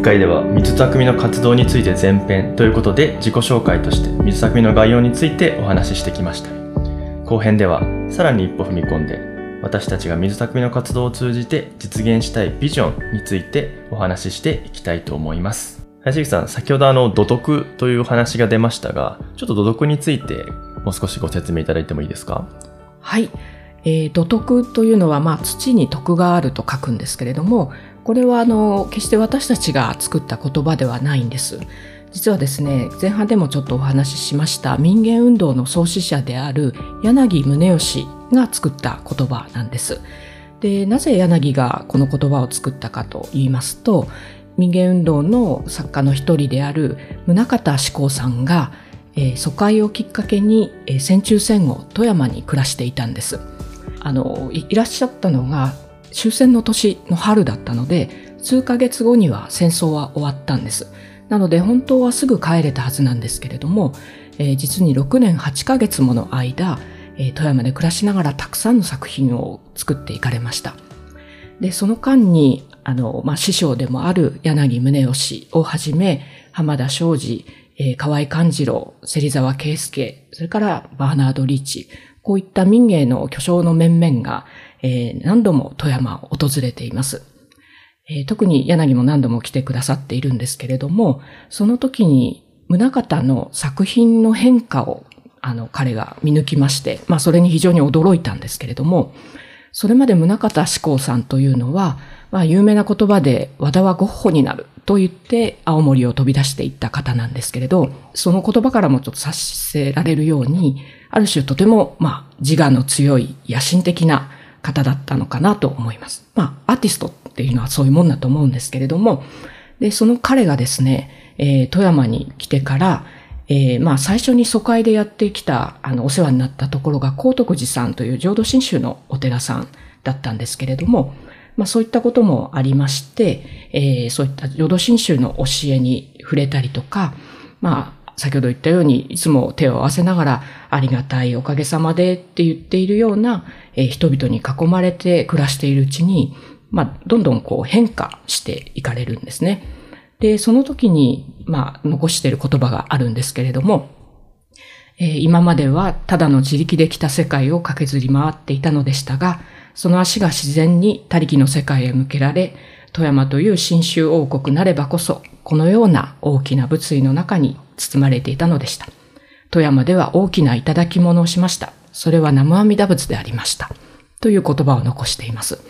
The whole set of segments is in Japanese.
1回では水匠の活動について前編ということで自己紹介として水匠の概要についてお話ししてきました。後編ではさらに一歩踏み込んで私たちが水匠の活動を通じて実現したいビジョンについてお話ししていきたいと思います。林口さん先ほどあの土徳というお話が出ましたがちょっと土徳についてもう少しご説明いただいてもいいですか？はい。えー、土徳というのは、まあ、土に徳があると書くんですけれどもこれはあの決して私たちが作った言葉ではないんです。実はですね前半でもちょっとお話ししました民間運動の創始者である柳宗悦が作った言葉なんです。でなぜ柳がこの言葉を作ったかと言いますと民間運動の作家の一人である宗像志功さんが、えー、疎開をきっかけに、えー、戦中戦後富山に暮らしていたんです。あのいらっしゃったのが終戦の年の春だったので数ヶ月後には戦争は終わったんです。なので本当はすぐ帰れたはずなんですけれども、えー、実に6年8ヶ月もの間、えー、富山で暮らしながらたくさんの作品を作っていかれました。でその間にあの、まあ、師匠でもある柳宗悦をはじめ浜田昌司、えー、河合勘次郎芹沢圭介それからバーナード・リーチこういった民芸の巨匠の面々が、えー、何度も富山を訪れています。えー、特に柳も何度も来てくださっているんですけれども、その時に宗方の作品の変化をあの彼が見抜きまして、まあそれに非常に驚いたんですけれども、それまで宗方志功さんというのは、まあ有名な言葉で和田はゴッホになると言って青森を飛び出していった方なんですけれど、その言葉からもちょっと察せられるように、ある種とても、まあ、自我の強い野心的な方だったのかなと思います。まあ、アーティストっていうのはそういうもんだと思うんですけれども、で、その彼がですね、えー、富山に来てから、えー、まあ、最初に疎開でやってきた、あの、お世話になったところが、高徳寺さんという浄土真宗のお寺さんだったんですけれども、まあ、そういったこともありまして、えー、そういった浄土真宗の教えに触れたりとか、まあ、先ほど言ったように、いつも手を合わせながら、ありがたいおかげさまでって言っているような、えー、人々に囲まれて暮らしているうちに、まあ、どんどんこう変化していかれるんですね。で、その時に、まあ、残している言葉があるんですけれども、えー、今まではただの自力で来た世界を駆けずり回っていたのでしたが、その足が自然に他力の世界へ向けられ、富山という新州王国なればこそ、このような大きな物理の中に包まれていたのでした。富山では大きな頂き物をしました。それは南無阿弥陀仏でありました。という言葉を残しています。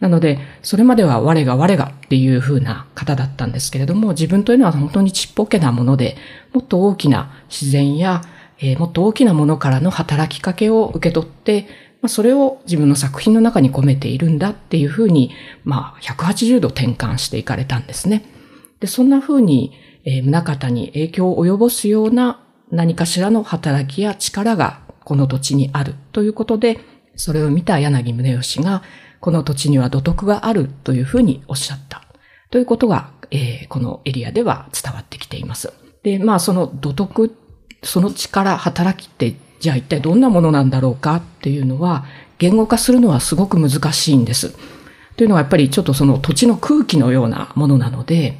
なので、それまでは我が我がっていう風な方だったんですけれども、自分というのは本当にちっぽけなもので、もっと大きな自然や、えー、もっと大きなものからの働きかけを受け取って、まあ、それを自分の作品の中に込めているんだっていうふうに、まあ、180度転換していかれたんですね。で、そんなふうに、えー、宗方に影響を及ぼすような何かしらの働きや力がこの土地にあるということで、それを見た柳宗悦が、この土地には土徳があるというふうにおっしゃった。ということが、えー、このエリアでは伝わってきています。で、まあその土徳、その力、働きってじゃあ一体どんなものなんだろうかっていうのは、言語化するのはすごく難しいんです。というのはやっぱりちょっとその土地の空気のようなものなので、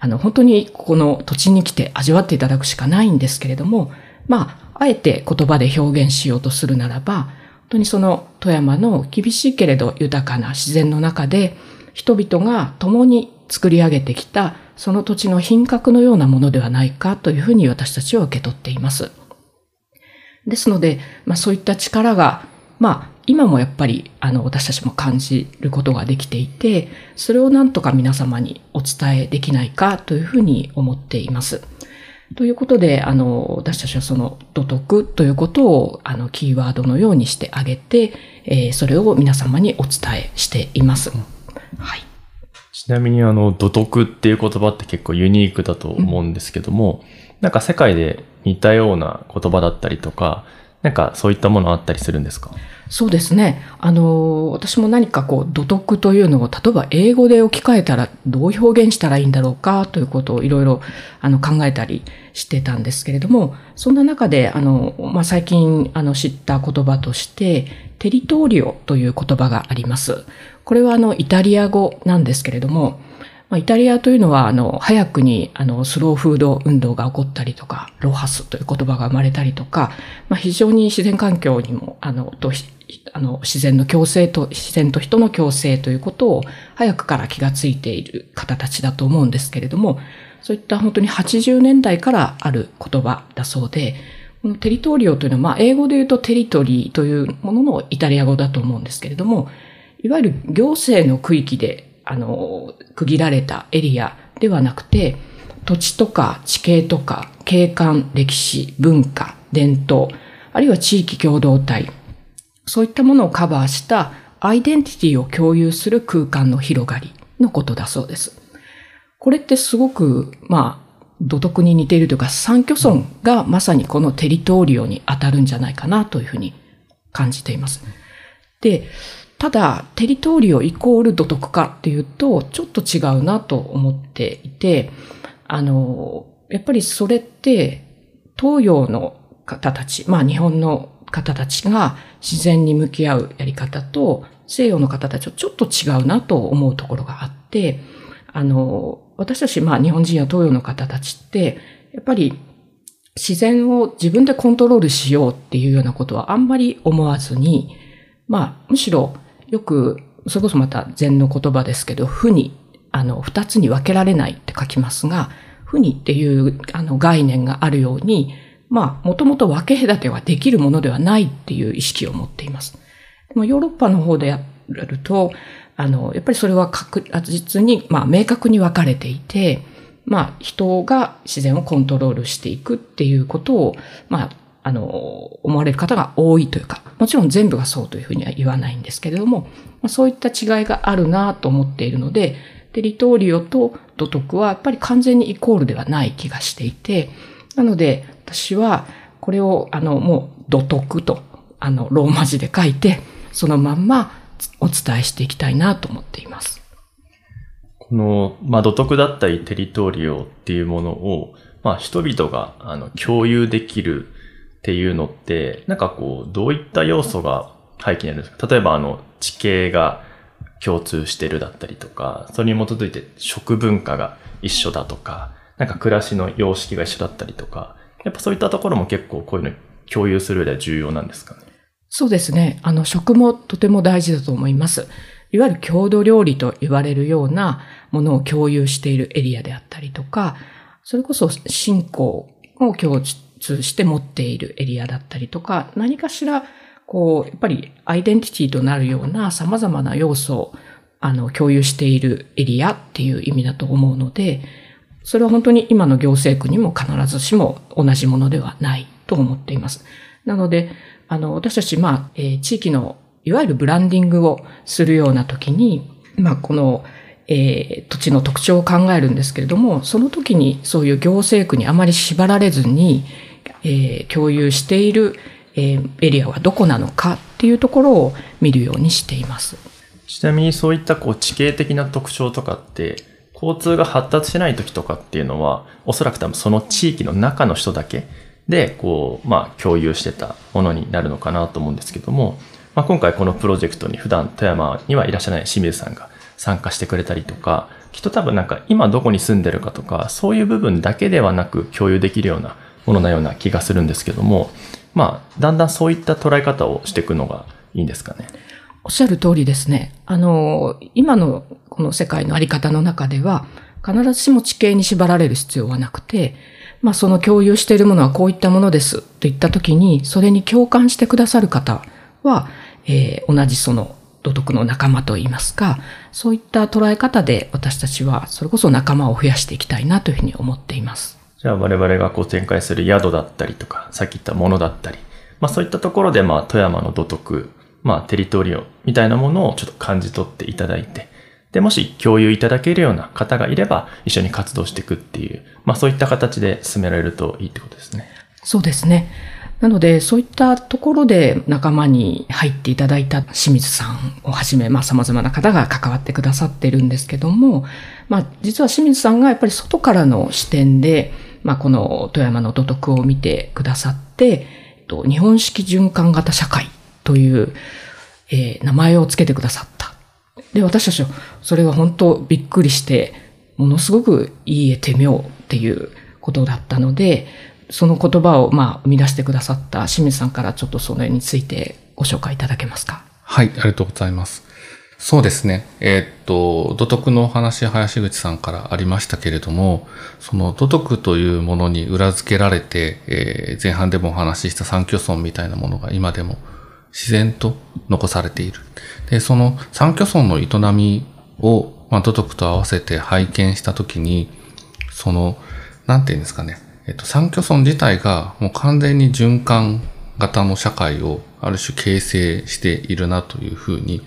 あの、本当にここの土地に来て味わっていただくしかないんですけれども、まあ、あえて言葉で表現しようとするならば、本当にその富山の厳しいけれど豊かな自然の中で、人々が共に作り上げてきたその土地の品格のようなものではないかというふうに私たちは受け取っています。ですので、まあそういった力が、まあ今もやっぱりあの私たちも感じることができていて、それをなんとか皆様にお伝えできないかというふうに思っています。ということで、あの、私たちはその土徳ということを、あの、キーワードのようにしてあげて、えー、それを皆様にお伝えしています。はい。ちなみに、あの、土徳っていう言葉って結構ユニークだと思うんですけども、うんなんか世界で似たような言葉だったりとか、なんかそういったものあったりするんですか？そうですね。あの、私も何かこう、土徳というのを、例えば英語で置き換えたらどう表現したらいいんだろうかということをいろいろあの考えたりしてたんですけれども、そんな中で、あの、まあ、最近あの知った言葉として、テリトーリオという言葉があります。これはあの、イタリア語なんですけれども、まあ、イタリアというのは、あの、早くに、あの、スローフード運動が起こったりとか、ロハスという言葉が生まれたりとか、まあ、非常に自然環境にも、あの、と、あの、自然の共生と、自然と人の共生ということを、早くから気がついている方たちだと思うんですけれども、そういった本当に80年代からある言葉だそうで、このテリトリオというのは、まあ、英語で言うとテリトリーというもののイタリア語だと思うんですけれども、いわゆる行政の区域で、あの、区切られたエリアではなくて、土地とか地形とか景観、歴史、文化、伝統、あるいは地域共同体、そういったものをカバーしたアイデンティティを共有する空間の広がりのことだそうです。これってすごく、まあ、土徳に似ているというか、三居村がまさにこのテリトリオに当たるんじゃないかなというふうに感じています。で、ただ、テリトリオイコール土徳かっていうと、ちょっと違うなと思っていて、あの、やっぱりそれって、東洋の方たち、まあ日本の方たちが自然に向き合うやり方と、西洋の方たちはちょっと違うなと思うところがあって、あの、私たち、まあ日本人や東洋の方たちって、やっぱり自然を自分でコントロールしようっていうようなことはあんまり思わずに、まあむしろよく、それこそまた禅の言葉ですけど、負に、あの、二つに分けられないって書きますが、負にっていうあの概念があるように、まあ、もともと分け隔てはできるものではないっていう意識を持っています。でもヨーロッパの方でやると、あの、やっぱりそれは確実に、まあ、明確に分かれていて、まあ、人が自然をコントロールしていくっていうことを、まあ、あの、思われる方が多いというか、もちろん全部がそうというふうには言わないんですけれども、まあ、そういった違いがあるなと思っているので、テリトーリオと土徳はやっぱり完全にイコールではない気がしていて、なので私はこれをあのもう土徳とあのローマ字で書いて、そのまんまお伝えしていきたいなと思っています。この、まあ、土徳だったりテリトーリオっていうものを、まあ、人々があの共有できるっていうのって、なんかこう、どういった要素が背景にあるんですか？例えばあの、地形が共通してるだったりとか、それに基づいて食文化が一緒だとか、なんか暮らしの様式が一緒だったりとか、やっぱそういったところも結構こういうの共有する上では重要なんですかね？そうですね。あの、食もとても大事だと思います。いわゆる郷土料理と言われるようなものを共有しているエリアであったりとか、それこそ信仰を共通して持っているエリアだったりとか、何かしら、こう、やっぱりアイデンティティとなるような様々な要素を、あの、共有しているエリアっていう意味だと思うので、それは本当に今の行政区にも必ずしも同じものではないと思っています。なので、あの、私たち、まあ、えー、地域の、いわゆるブランディングをするような時に、まあ、この、えー、土地の特徴を考えるんですけれども、その時にそういう行政区にあまり縛られずに、えー、共有している、えー、エリアはどこなのかっていうところを見るようにしています。ちなみにそういったこう地形的な特徴とかって、交通が発達しない時とかっていうのは、おそらく多分その地域の中の人だけで、こう、まあ共有してたものになるのかなと思うんですけども、まあ今回このプロジェクトに普段富山にはいらっしゃらない清水さんが参加してくれたりとか、きっと多分なんか今どこに住んでるかとか、そういう部分だけではなく共有できるようなものなような気がするんですけども、まあ、だんだんそういった捉え方をしていくのがいいんですかね。おっしゃる通りですね。あの、今のこの世界のあり方の中では、必ずしも地形に縛られる必要はなくて、まあその共有しているものはこういったものですと言ったときに、それに共感してくださる方は、えー、同じその土徳の仲間といいますか、そういった捉え方で私たちはそれこそ仲間を増やしていきたいなというふうに思っています。じゃあ我々がこう展開する宿だったりとか、さっき言ったものだったり、まあそういったところでまあ富山の土徳、まあテリトリオみたいなものをちょっと感じ取っていただいて、で、もし共有いただけるような方がいれば一緒に活動していくっていう、まあそういった形で進められるといいってことですね。そうですね。なので、そういったところで仲間に入っていただいた清水さんをはじめ、まあ様々な方が関わってくださっているんですけども、まあ実は清水さんがやっぱり外からの視点で、まあ、この富山の土徳を見てくださって、日本式循環型社会という、えー、名前をつけてくださった。で、私たちはそれは本当びっくりして、ものすごくいいえてみようっていうことだったので、その言葉をまあ生み出してくださった清水さんからちょっとその絵についてご紹介いただけますか？はい、ありがとうございます。そうですね。えー、っと、土徳のお話、林口さんからありましたけれども、その土徳というものに裏付けられて、えー、前半でもお話しした三居村みたいなものが今でも自然と残されている。で、その三居村の営みを、まあ、土徳と合わせて拝見したときに、その、なんていうんですかね。えっと、三居村自体がもう完全に循環型の社会をある種形成しているなというふうに、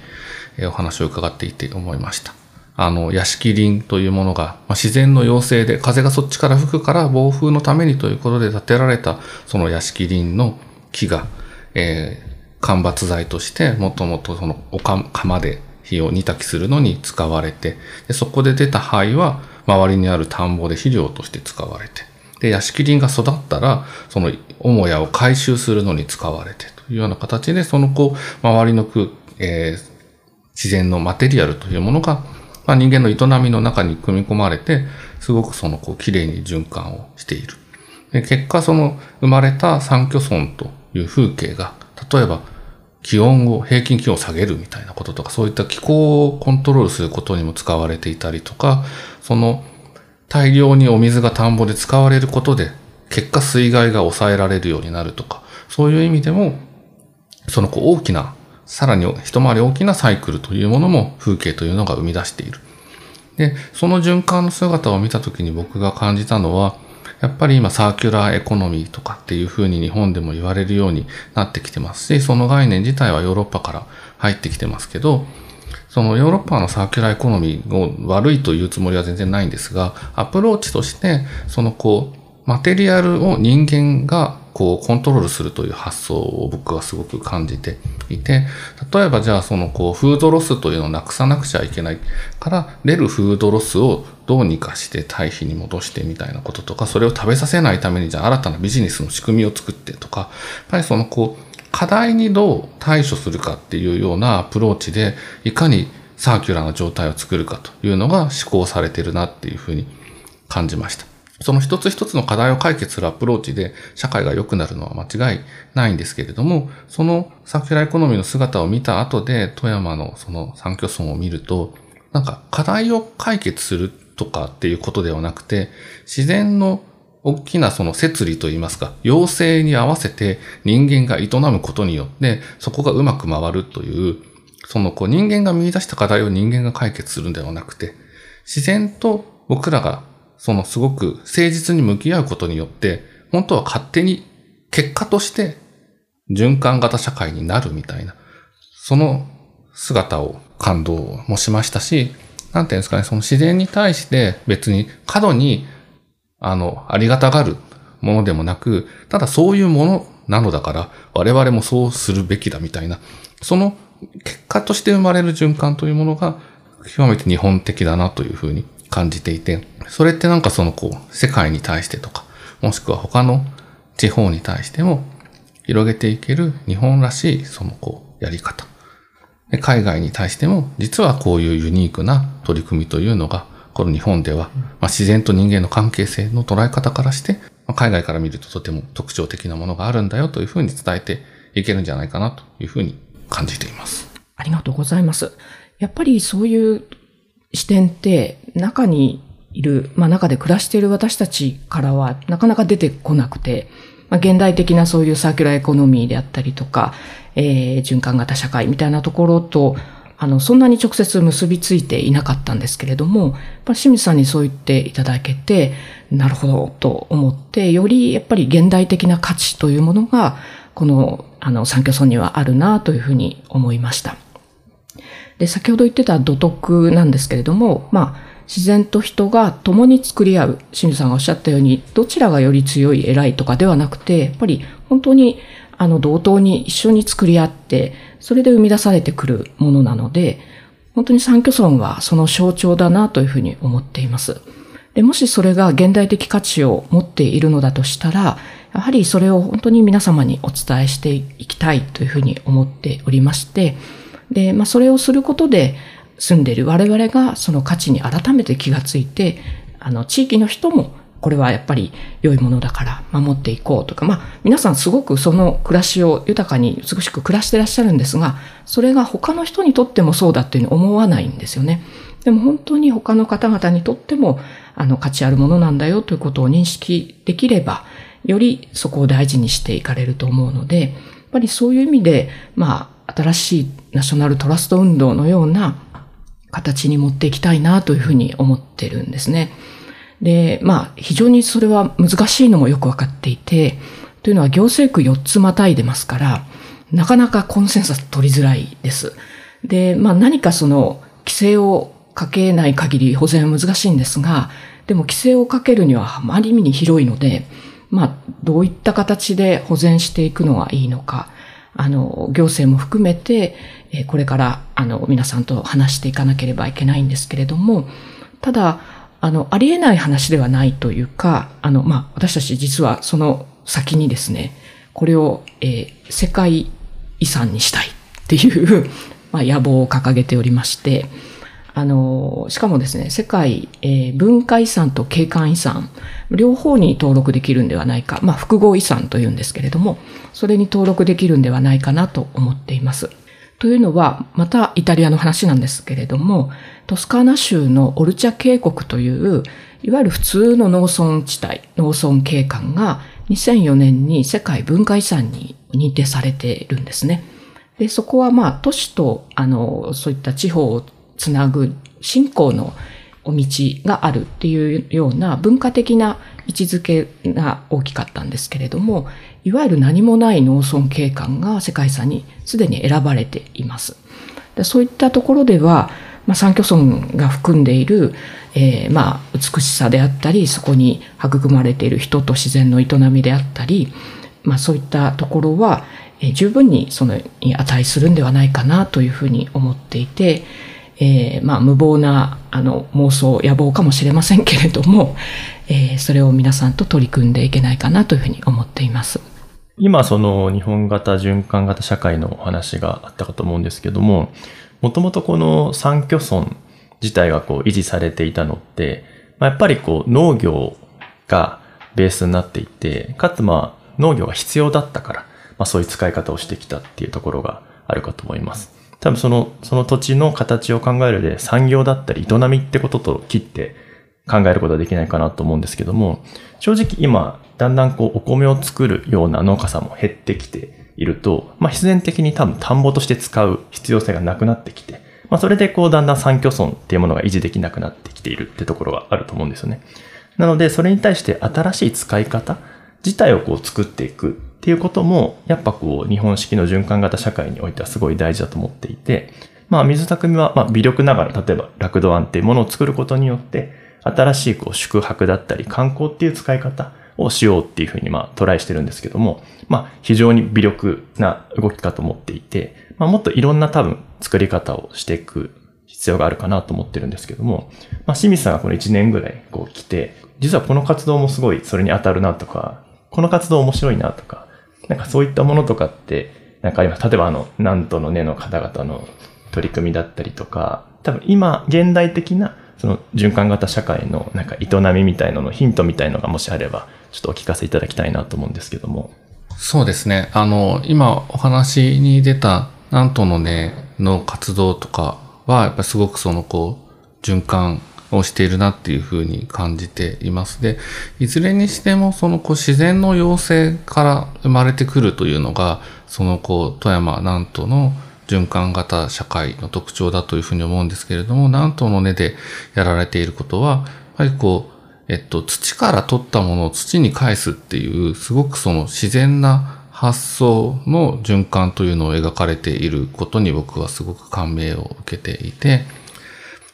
お話を伺っていて思いました。あの、屋敷林というものが、まあ、自然の要請で風がそっちから吹くから暴風のためにということで建てられたその屋敷林の木が、えー、間伐材としてもともとそのおか釜で火を煮炊きするのに使われてで、そこで出た灰は周りにある田んぼで肥料として使われて、で、屋敷林が育ったら、その母屋を回収するのに使われてというような形で、そのこう、周りの空、えー、自然のマテリアルというものが、まあ、人間の営みの中に組み込まれて、すごくそのこう綺麗に循環をしている。で結果その生まれた三居村という風景が、例えば気温を、平均気温を下げるみたいなこととか、そういった気候をコントロールすることにも使われていたりとか、その大量にお水が田んぼで使われることで、結果水害が抑えられるようになるとか、そういう意味でも、そのこう大きなさらに一回り大きなサイクルというものも風景というのが生み出している。で、その循環の姿を見たときに僕が感じたのは、やっぱり今サーキュラーエコノミーとかっていうふうに日本でも言われるようになってきてますし、その概念自体はヨーロッパから入ってきてますけど、そのヨーロッパのサーキュラーエコノミーを悪いというつもりは全然ないんですが、アプローチとして、そのこう、マテリアルを人間がこうコントロールするという発想を僕はすごく感じていて、例えばじゃあそのこうフードロスというのをなくさなくちゃいけないから出るフードロスをどうにかして堆肥に戻してみたいなこととか、それを食べさせないためにじゃあ新たなビジネスの仕組みを作ってとか、やっぱりそのこう課題にどう対処するかっていうようなアプローチで、いかにサーキュラーな状態を作るかというのが志向されてるなっていうふうに感じました。その一つ一つの課題を解決するアプローチで社会が良くなるのは間違いないんですけれども、そのサーキュラーエコノミーの姿を見た後で富山のその散居村を見ると、なんか課題を解決するとかっていうことではなくて、自然の大きなその摂理といいますか、要請に合わせて人間が営むことによって、そこがうまく回るという、そのこう人間が見出した課題を人間が解決するんではなくて、自然と僕らがそのすごく誠実に向き合うことによって、本当は勝手に結果として循環型社会になるみたいな、その姿を感動もしましたし、なんていうんですかね、その自然に対して別に過度に、あの、ありがたがるものでもなく、ただそういうものなのだから、我々もそうするべきだみたいな、その結果として生まれる循環というものが、極めて日本的だなというふうに感じていて、それってなんかそのこう、世界に対してとか、もしくは他の地方に対しても広げていける日本らしいそのこう、やり方。海外に対しても、実はこういうユニークな取り組みというのが、この日本では、まあ、自然と人間の関係性の捉え方からして、まあ、海外から見るととても特徴的なものがあるんだよというふうに伝えていけるんじゃないかなというふうに感じています。ありがとうございます。やっぱりそういう視点って中にいる、まあ中で暮らしている私たちからはなかなか出てこなくて、まあ、現代的なそういうサーキュラーエコノミーであったりとか、えー、循環型社会みたいなところと、あの、そんなに直接結びついていなかったんですけれども、やっぱり清水さんにそう言っていただけて、なるほどと思って、よりやっぱり現代的な価値というものが、この、あの、産居村にはあるなというふうに思いました。で、先ほど言ってた土徳なんですけれども、まあ、自然と人が共に作り合う、清水さんがおっしゃったように、どちらがより強い偉いとかではなくて、やっぱり本当にあの同等に一緒に作り合って、それで生み出されてくるものなので、本当に三居村はその象徴だなというふうに思っています。でもしそれが現代的価値を持っているのだとしたら、やはりそれを本当に皆様にお伝えしていきたいというふうに思っておりまして、で、まあ、それをすることで、住んでいる我々がその価値に改めて気がついて、あの、地域の人もこれはやっぱり良いものだから守っていこうとか、まあ皆さんすごくその暮らしを豊かに美しく暮らしてらっしゃるんですが、それが他の人にとってもそうだっていうふうに思わないんですよね。でも本当に他の方々にとってもあの価値あるものなんだよということを認識できれば、よりそこを大事にしていかれると思うので、やっぱりそういう意味で、まあ新しいナショナルトラスト運動のような形に持っていきたいなというふうに思ってるんですね。で、まあ、非常にそれは難しいのもよくわかっていて、というのは行政区4つまたいでますから、なかなかコンセンサス取りづらいです。で、まあ何かその規制をかけない限り保全は難しいんですが、でも規制をかけるにはあまり意味に広いので、まあどういった形で保全していくのがいいのか、あの、行政も含めて、これからあの皆さんと話していかなければいけないんですけれども、ただ、あの、ありえない話ではないというか、あの、まあ、私たち実はその先にですね、これを、えー、世界遺産にしたいっていう まあ、野望を掲げておりまして、あの、しかもですね、世界、えー、文化遺産と景観遺産、両方に登録できるんではないか、まあ、複合遺産というんですけれども、それに登録できるんではないかなと思っています。というのは、またイタリアの話なんですけれども、トスカーナ州のオルチャ渓谷という、いわゆる普通の農村地帯、農村景観が2004年に世界文化遺産に認定されているんですね。で、そこはまあ都市と、あの、そういった地方をつなぐ信仰のお道があるっていうような文化的な位置づけが大きかったんですけれども、いわゆる何もない農村景観が世界遺産にすでに選ばれています。でそういったところでは、まあ、産居村が含んでいる、えー、まあ、美しさであったり、そこに育まれている人と自然の営みであったり、まあ、そういったところは、えー、十分にその値するんではないかなというふうに思っていて、えー、まあ、無謀な、あの、妄想、野望かもしれませんけれども、えー、それを皆さんと取り組んでいけないかなというふうに思っています。今、その日本型循環型社会のお話があったかと思うんですけども、もともとこの三居村自体がこう維持されていたのって、まあ、やっぱりこう農業がベースになっていて、かつまあ農業が必要だったから、まあそういう使い方をしてきたっていうところがあるかと思います。多分その、その土地の形を考えるで産業だったり営みってことと切って考えることはできないかなと思うんですけども、正直今、だんだんこうお米を作るような農家さんも減ってきていると、まあ、必然的に多分田んぼとして使う必要性がなくなってきて、まあ、それでこうだんだん産居村っていうものが維持できなくなってきているってところがあると思うんですよね。なので、それに対して新しい使い方自体をこう作っていくっていうことも、やっぱこう日本式の循環型社会においてはすごい大事だと思っていて、まあ水匠はまあ微力ながら、例えばラクドワンっていうものを作ることによって、新しいこう宿泊だったり観光っていう使い方をしようっていうふうにまあトライしてるんですけども、まあ非常に微力な動きかと思っていて、まあもっといろんな多分作り方をしていく必要があるかなと思ってるんですけども、まあ清水さんがこの1年ぐらいこう来て、実はこの活動もすごいそれに当たるなとか、この活動面白いなとか、なんかそういったものとかって、なんかあります。例えばあの、なんとの根の方々の取り組みだったりとか、多分今、現代的なその循環型社会のなんか営みみたいなのヒントみたいのがもしあれば、ちょっとお聞かせいただきたいなと思うんですけども。そうですね。あの、今お話に出た、なんとのね、の活動とかは、やっぱすごくそのこう、循環をしているなっていうふうに感じています。で、いずれにしてもそのこう自然の要請から生まれてくるというのが、そのこう富山南砺の循環型社会の特徴だというふうに思うんですけれども、南東の根でやられていることは、やはりこう、えっと、土から取ったものを土に返すっていう、すごくその自然な発想の循環というのを描かれていることに僕はすごく感銘を受けていて、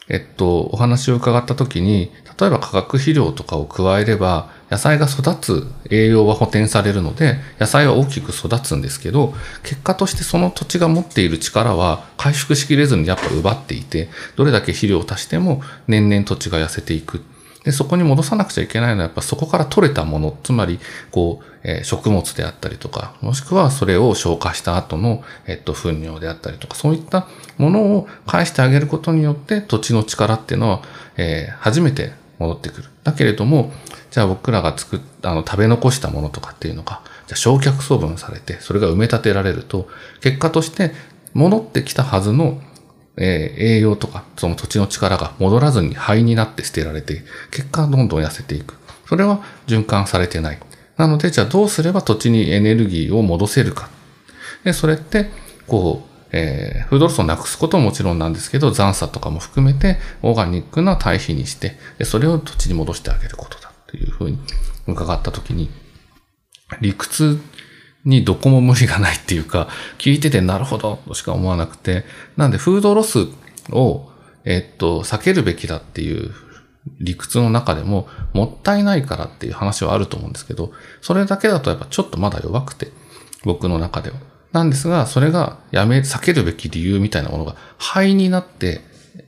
えっと、お話を伺ったときに、例えば化学肥料とかを加えれば、野菜が育つ栄養は補填されるので、野菜は大きく育つんですけど、結果としてその土地が持っている力は回復しきれずにやっぱ奪っていて、どれだけ肥料を足しても年々土地が痩せていく。で、そこに戻さなくちゃいけないのは、やっぱそこから取れたもの、つまり、こう、えー、食物であったりとか、もしくはそれを消化した後の、えっと、糞尿であったりとか、そういったものを返してあげることによって、土地の力っていうのは、えー、初めて戻ってくる。だけれども、じゃあ僕らが作っ、あの、食べ残したものとかっていうのが、じゃあ焼却処分されて、それが埋め立てられると、結果として戻ってきたはずのえー、栄養とか、その土地の力が戻らずに灰になって捨てられて、結果どんどん痩せていく。それは循環されてない。なので、じゃあどうすれば土地にエネルギーを戻せるか。で、それって、こう、えー、フードロスをなくすことももちろんなんですけど、残差とかも含めて、オーガニックな堆肥にして、でそれを土地に戻してあげることだっていうふうに伺ったときに、理屈にどこも無理がないっていうか、聞いててなるほどとしか思わなくて、なんでフードロスを、えっと、避けるべきだっていう理屈の中でも、もったいないからっていう話はあると思うんですけど、それだけだとやっぱちょっとまだ弱くて、僕の中では。なんですが、それがやめ、避けるべき理由みたいなものが肺になって、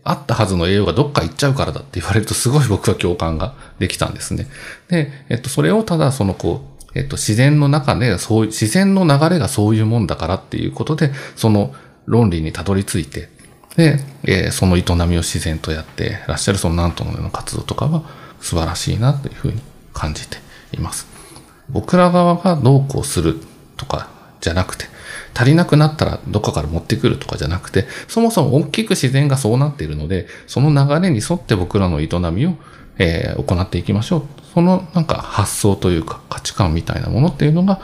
あったはずの栄養がどっか行っちゃうからだって言われるとすごい僕は共感ができたんですね。で、えっと、それをただそのこう、えっと、自然の中で、そういう、自然の流れがそういうもんだからっていうことで、その論理にたどり着いて、で、えー、その営みを自然とやってらっしゃるそのなんとの活動とかは素晴らしいなというふうに感じています。僕ら側がどうこうするとかじゃなくて、足りなくなったらどっかから持ってくるとかじゃなくて、そもそも大きく自然がそうなっているので、その流れに沿って僕らの営みを、えー、行っていきましょう。そのなんか発想というか価値観みたいなものっていうのが、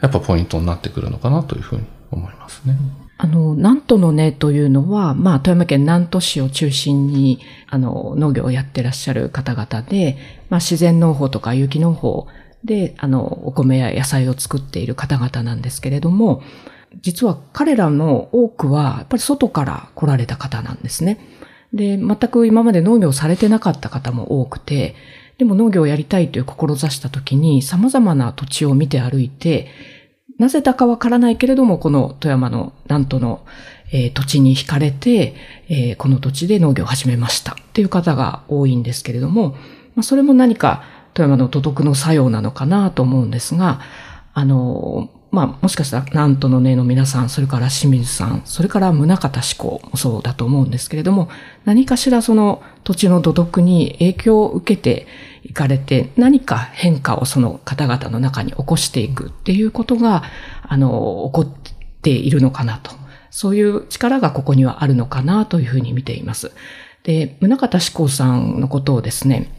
やっぱポイントになってくるのかなというふうに思いますね。あの、南都の根というのは、まあ、富山県南都市を中心に、あの、農業をやってらっしゃる方々で、まあ、自然農法とか有機農法で、あの、お米や野菜を作っている方々なんですけれども、実は彼らの多くは、やっぱり外から来られた方なんですね。で、全く今まで農業されてなかった方も多くて、でも農業をやりたいという志した時に様々な土地を見て歩いて、なぜだかわからないけれども、この富山の南都の、えー、土地に惹かれて、えー、この土地で農業を始めました。っていう方が多いんですけれども、まあ、それも何か富山の土徳の作用なのかなと思うんですが、あの、まあ、もしかしたら、南都の根の皆さん、それから清水さん、それから宗像志向もそうだと思うんですけれども、何かしらその土地の土徳に影響を受けていかれて、何か変化をその方々の中に起こしていくっていうことが、あの、起こっているのかなと。そういう力がここにはあるのかなというふうに見ています。で、宗像志向さんのことをですね、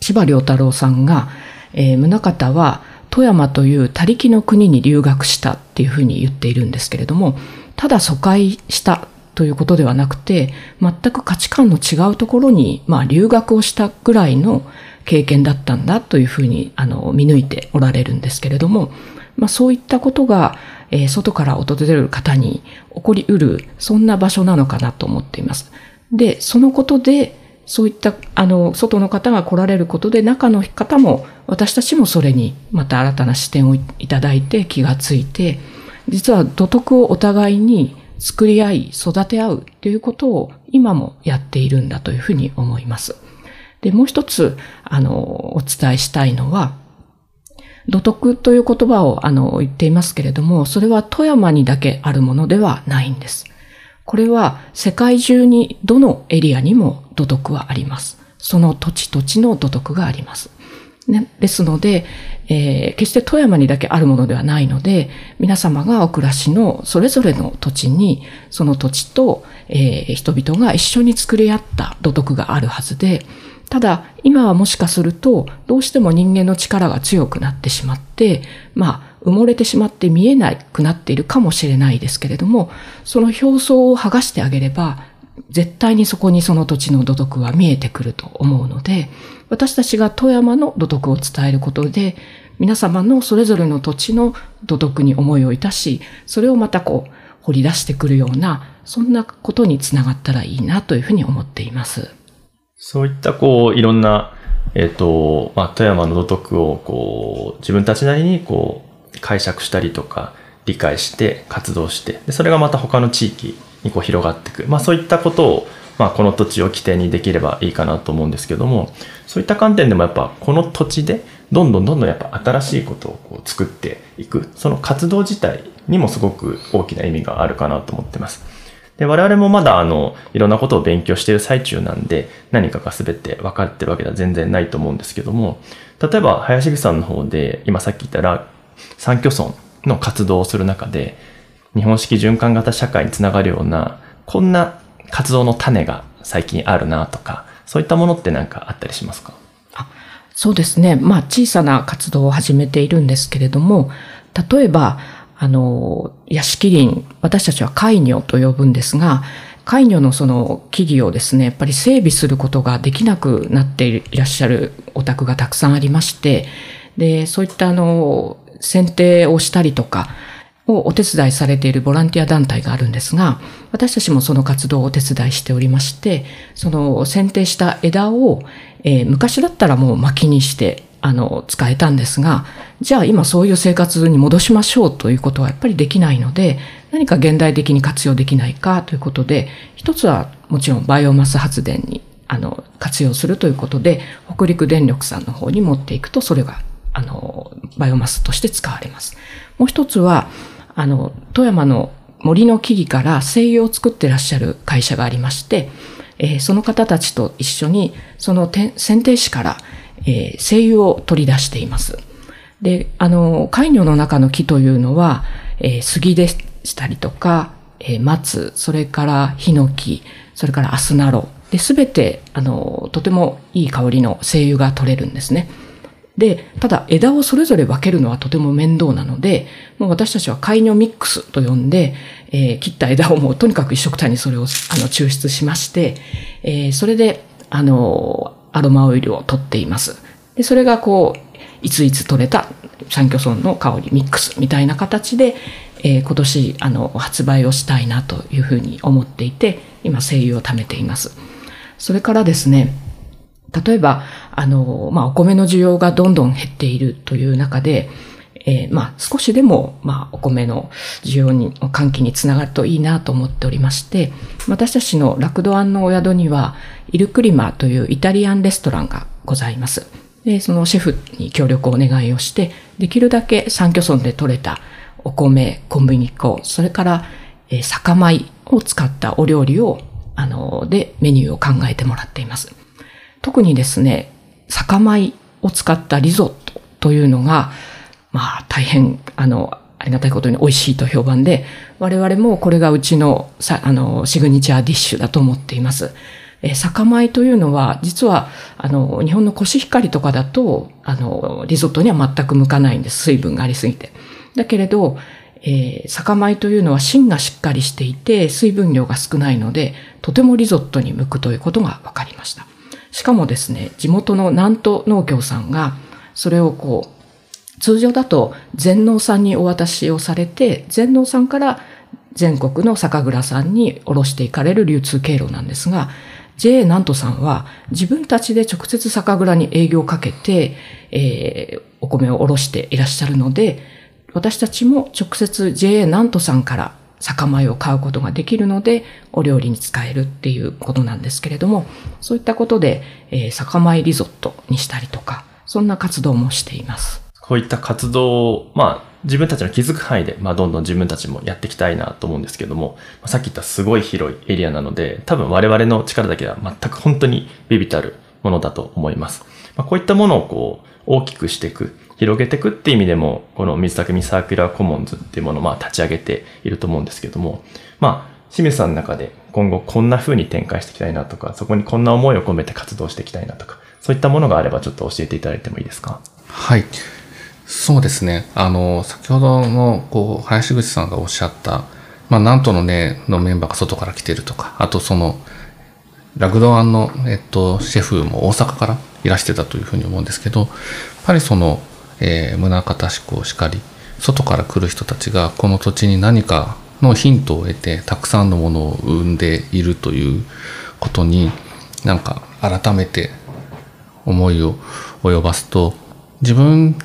千葉良太郎さんが、えー、宗像は富山という他力の国に留学したっていうふうに言っているんですけれども、ただ疎開したということではなくて、全く価値観の違うところに、まあ、留学をしたぐらいの経験だったんだというふうに、あの、見抜いておられるんですけれども、まあ、そういったことが、えー、外から訪れる方に起こりうる、そんな場所なのかなと思っています。で、そのことで、そういった、あの、外の方が来られることで、中の方も、私たちもそれに、また新たな視点をいただいて気がついて、実は土徳をお互いに作り合い、育て合うということを今もやっているんだというふうに思います。で、もう一つ、あの、お伝えしたいのは、土徳という言葉をあの言っていますけれども、それは富山にだけあるものではないんです。これは世界中にどのエリアにも土徳はあります。その土地土地の土徳があります。ね、ですので、えー、決して富山にだけあるものではないので、皆様がお暮らしのそれぞれの土地に、その土地と、えー、人々が一緒に作り合った土徳があるはずで、ただ、今はもしかすると、どうしても人間の力が強くなってしまって、まあ、埋もれてしまって見えなくなっているかもしれないですけれども、その表層を剥がしてあげれば、絶対にそこにその土地の土徳は見えてくると思うので、私たちが富山の土徳を伝えることで、皆様のそれぞれの土地の土徳に思いをいたし、それをまたこう、掘り出してくるような、そんなことにつながったらいいなというふうに思っています。そういったこう、いろんな、えっ、ー、と、まあ、富山の土徳をこう、自分たちなりにこう、解釈したりとか、理解して活動して、でそれがまた他の地域にこう広がっていく。まあそういったことを、まあ、この土地を起点にできればいいかなと思うんですけどもそういった観点でもやっぱこの土地でどんどんどんどんやっぱ新しいことをこう作っていくその活動自体にもすごく大きな意味があるかなと思ってます。で我々もまだあのいろんなことを勉強している最中なんで何かが全て分かってるわけでは全然ないと思うんですけども例えば林口さんの方で今さっき言ったら三居村の活動をする中で日本式循環型社会につながるようなこんな活動の種が最近あるなとかそういったものって何かあったりしますか？そうですね。まあ小さな活動を始めているんですけれども、例えばあの、屋敷林、私たちは海女と呼ぶんですが、海女のその木々をですね、やっぱり整備することができなくなっていらっしゃるお宅がたくさんありまして、で、そういったあの、剪定をしたりとか、をお手伝いされているボランティア団体があるんですが、私たちもその活動をお手伝いしておりまして、その剪定した枝を、えー、昔だったらもう薪にしてあの、使えたんですが、じゃあ今そういう生活に戻しましょうということはやっぱりできないので、何か現代的に活用できないかということで、一つはもちろんバイオマス発電にあの活用するということで、北陸電力さんの方に持っていくと、それがあのバイオマスとして使われます。もう一つは、あの、富山の森の木々から精油を作ってらっしゃる会社がありまして、えー、その方たちと一緒に、その選定士からえー、精油を取り出しています。で、あの、海魚の中の木というのは、えー、杉でしたりとか、えー、松、それからヒノキ、それからアスナロ。で、すべて、あの、とてもいい香りの精油が取れるんですね。で、ただ枝をそれぞれ分けるのはとても面倒なので、もう私たちは海魚ミックスと呼んで、えー、切った枝をもうとにかく一色単にそれをあの抽出しまして、えー、それで、あの、アロマオイルを取っています。で、それがこう、いついつ取れた三居村の香りミックスみたいな形で、えー、今年、あの、発売をしたいなというふうに思っていて、今、精油を貯めています。それからですね、例えば、あの、まあ、お米の需要がどんどん減っているという中で、えー、まあ、少しでも、まあ、お米の需要に、喚起につながるといいなと思っておりまして、私たちのラクドアンのお宿には、イルクリマというイタリアンレストランがございます。で、そのシェフに協力をお願いをして、できるだけ三居村で採れたお米、小麦粉、それから、え、酒米を使ったお料理を、あの、で、メニューを考えてもらっています。特にですね、酒米を使ったリゾットというのが、まあ大変、あの、ありがたいことに美味しいと評判で、我々もこれがうちのさあのシグニチャーディッシュだと思っています。え酒米というのは、実は、あの、日本のコシヒカリとかだと、あの、リゾットには全く向かないんです。水分がありすぎて。だけれど、えー、酒米というのは芯がしっかりしていて、水分量が少ないので、とてもリゾットに向くということが分かりました。しかもですね、地元の南都農協さんが、それをこう、通常だと全農さんにお渡しをされて、全農さんから全国の酒蔵さんに卸していかれる流通経路なんですが、JA 南都さんは自分たちで直接酒蔵に営業をかけて、えー、お米を卸していらっしゃるので、私たちも直接 JA 南都さんから酒米を買うことができるので、お料理に使えるっていうことなんですけれども、そういったことで、えー、酒米リゾットにしたりとか、そんな活動もしています。こういった活動を、まあ、自分たちの気づく範囲で、まあ、どんどん自分たちもやっていきたいなと思うんですけども、さっき言ったすごい広いエリアなので、多分我々の力だけでは全く本当にビビたるものだと思います。まあ、こういったものをこう、大きくしていく、広げていくっていう意味でも、この水匠サーキュラーコモンズっていうものをまあ立ち上げていると思うんですけども、まあ、清水さんの中で今後こんな風に展開していきたいなとか、そこにこんな思いを込めて活動していきたいなとか、そういったものがあればちょっと教えていただいてもいいですか？はい。そうですね。あの、先ほどの、こう、林口さんがおっしゃった、まあ、なんとのね、のメンバーが外から来てるとか、あとその、ラグドアンの、えっと、シェフも大阪からいらしてたというふうに思うんですけど、やっぱりその、えー、宗像志向しかり、外から来る人たちがこの土地に何かのヒントを得て、たくさんのものを生んでいるということに、なんか改めて思いを及ばすと、自分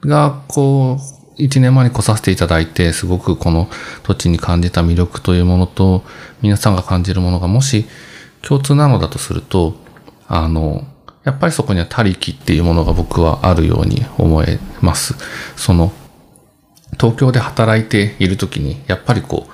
が、こう、一年前に来させていただいて、すごくこの土地に感じた魅力というものと、皆さんが感じるものがもし、共通なのだとすると、あの、やっぱりそこには他力っていうものが僕はあるように思えます。その、東京で働いているときに、やっぱりこう、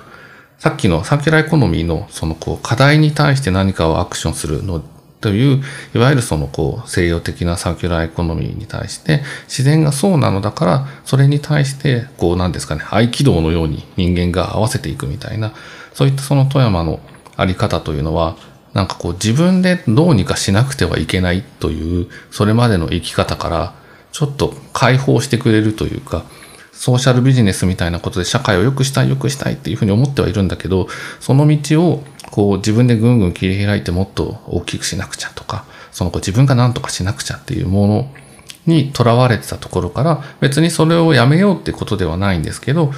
さっきのサーキュラーエコノミーのそのこう課題に対して何かをアクションするのという、いわゆるそのこう西洋的なサーキュラーエコノミーに対して、自然がそうなのだから、それに対して、こうなんですかね、合気道のように人間が合わせていくみたいな、そういったその富山のあり方というのは、なんかこう自分でどうにかしなくてはいけないという、それまでの生き方から、ちょっと解放してくれるというか、ソーシャルビジネスみたいなことで社会を良くしたい良くしたいっていうふうに思ってはいるんだけど、その道をこう自分でぐんぐん切り開いてもっと大きくしなくちゃとか、そのこう自分が何とかしなくちゃっていうものにとらわれてたところから、別にそれをやめようってことではないんですけど、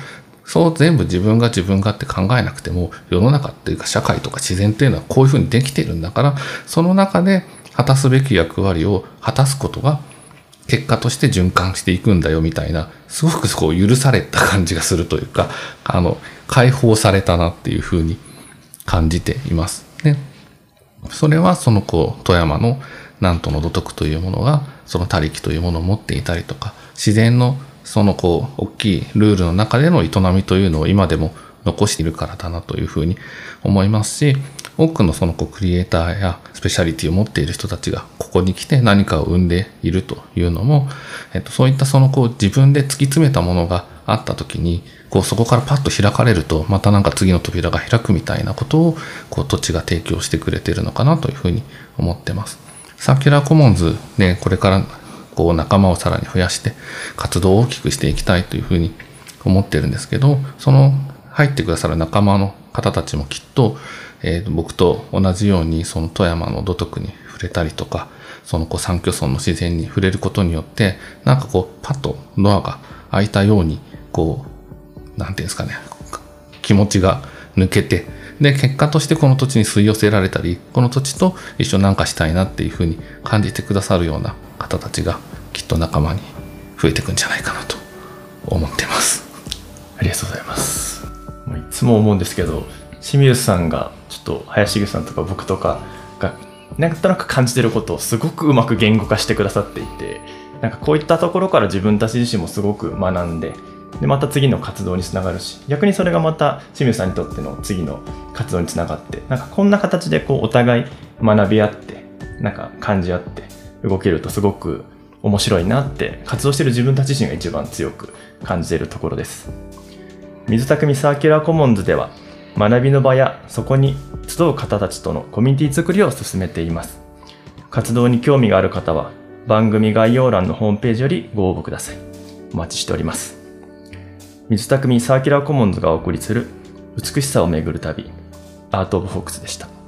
そう全部自分が自分がって考えなくても、世の中っていうか社会とか自然っていうのはこういうふうにできてるんだから、その中で果たすべき役割を果たすことが結果として循環していくんだよみたいな、すごくこう許された感じがするというか、あの、解放されたなっていうふうに感じています。で、それはそのこう、富山の南都の土徳というものが、その他力というものを持っていたりとか、自然のそのこう、大きいルールの中での営みというのを今でも残しているからだなというふうに思いますし、多くのそのこうクリエイターやスペシャリティを持っている人たちがここに来て何かを生んでいるというのも、えっと、そういったそのこう自分で突き詰めたものがあった時に、こうそこからパッと開かれると、またなんか次の扉が開くみたいなことを、こう土地が提供してくれているのかなというふうに思ってます。サーキュラーコモンズでこれからこう仲間をさらに増やして活動を大きくしていきたいというふうに思ってるんですけど、その入ってくださる仲間の方たちもきっと、えー僕と同じようにその富山の土徳に触れたりとか、そのこう三居村の自然に触れることによって、なんかこうパッとドアが開いたように、こう、なんていうんですかね、気持ちが抜けて、で、結果としてこの土地に吸い寄せられたり、この土地と一緒になんかしたいなっていうふうに感じてくださるような方たちがきっと仲間に増えてくんじゃないかなと思ってます。ありがとうございます。もういつも思うんですけど、清水さんが、ちょっと林口さんとか僕とかが、なんとなく感じてることをすごくうまく言語化してくださっていて、なんかこういったところから自分たち自身もすごく学んで、でまた次の活動につながるし、逆にそれがまた清水さんにとっての次の活動につながって、なんかこんな形でこうお互い学び合って、なんか感じ合って動けるとすごく面白いなって、活動してる自分たち自身が一番強く感じているところです。水匠サーキュラーコモンズでは学びの場やそこに集う方たちとのコミュニティ作りを進めています。活動に興味がある方は番組概要欄のホームページよりご応募ください。お待ちしております。水匠サーキュラーコモンズがお送りする美しさをめぐる旅アート・オブ・ホークスでした。